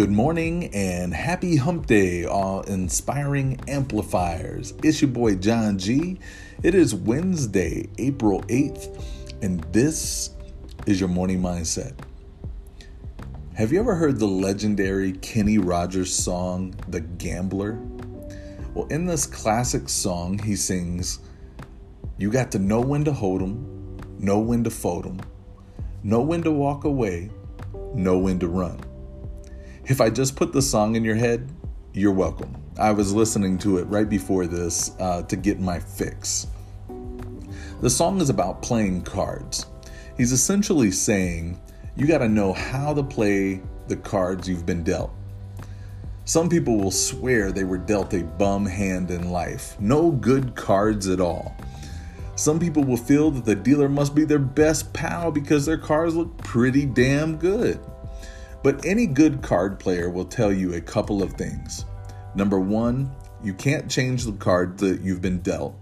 Good morning and happy hump day, all inspiring amplifiers. It's your boy John G. It is Wednesday, April 8th, and this is your morning mindset. Have you ever heard the legendary Kenny Rogers song, The Gambler? Well, in this classic song, he sings, You got to know when to hold 'em, know when to fold 'em, know when to walk away, know when to run. If I just put the song in your head, you're welcome. I was listening to it right before this uh, to get my fix. The song is about playing cards. He's essentially saying you got to know how to play the cards you've been dealt. Some people will swear they were dealt a bum hand in life, no good cards at all. Some people will feel that the dealer must be their best pal because their cards look pretty damn good. But any good card player will tell you a couple of things. Number one, you can't change the card that you've been dealt.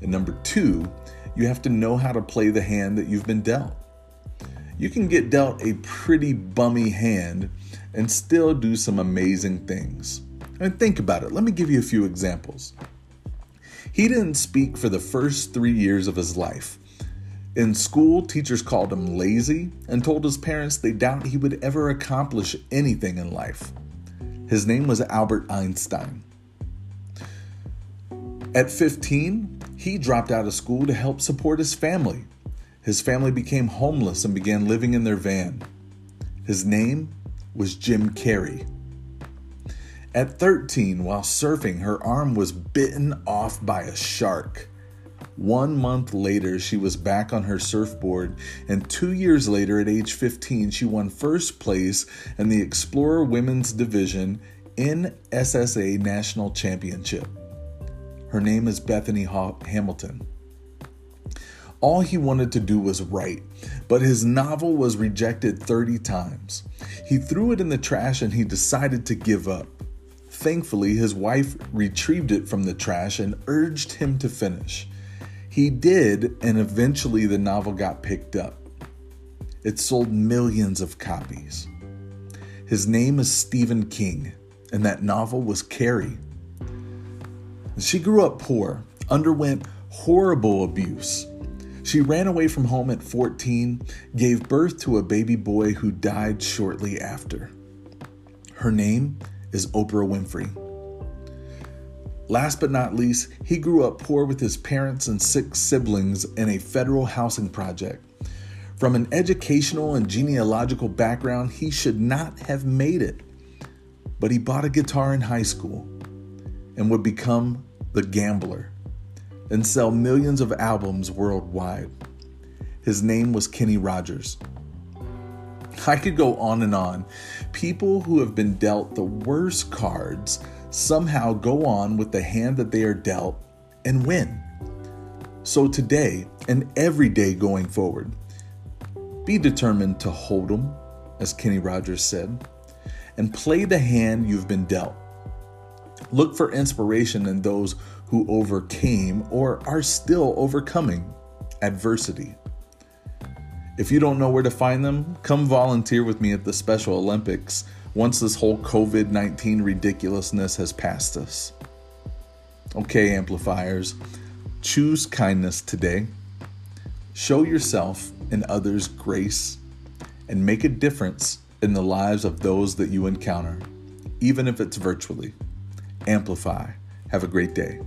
And number two, you have to know how to play the hand that you've been dealt. You can get dealt a pretty bummy hand and still do some amazing things. And think about it. Let me give you a few examples. He didn't speak for the first three years of his life. In school, teachers called him lazy and told his parents they doubt he would ever accomplish anything in life. His name was Albert Einstein. At 15, he dropped out of school to help support his family. His family became homeless and began living in their van. His name was Jim Carrey. At 13, while surfing, her arm was bitten off by a shark. One month later, she was back on her surfboard, and two years later, at age 15, she won first place in the Explorer Women's Division in SSA National Championship. Her name is Bethany Hamilton. All he wanted to do was write, but his novel was rejected 30 times. He threw it in the trash and he decided to give up. Thankfully, his wife retrieved it from the trash and urged him to finish. He did, and eventually the novel got picked up. It sold millions of copies. His name is Stephen King, and that novel was Carrie. She grew up poor, underwent horrible abuse. She ran away from home at 14, gave birth to a baby boy who died shortly after. Her name is Oprah Winfrey. Last but not least, he grew up poor with his parents and six siblings in a federal housing project. From an educational and genealogical background, he should not have made it. But he bought a guitar in high school and would become the gambler and sell millions of albums worldwide. His name was Kenny Rogers. I could go on and on. People who have been dealt the worst cards somehow go on with the hand that they are dealt and win. So today and every day going forward, be determined to hold them, as Kenny Rogers said, and play the hand you've been dealt. Look for inspiration in those who overcame or are still overcoming adversity. If you don't know where to find them, come volunteer with me at the Special Olympics once this whole COVID 19 ridiculousness has passed us. Okay, amplifiers, choose kindness today. Show yourself and others grace and make a difference in the lives of those that you encounter, even if it's virtually. Amplify. Have a great day.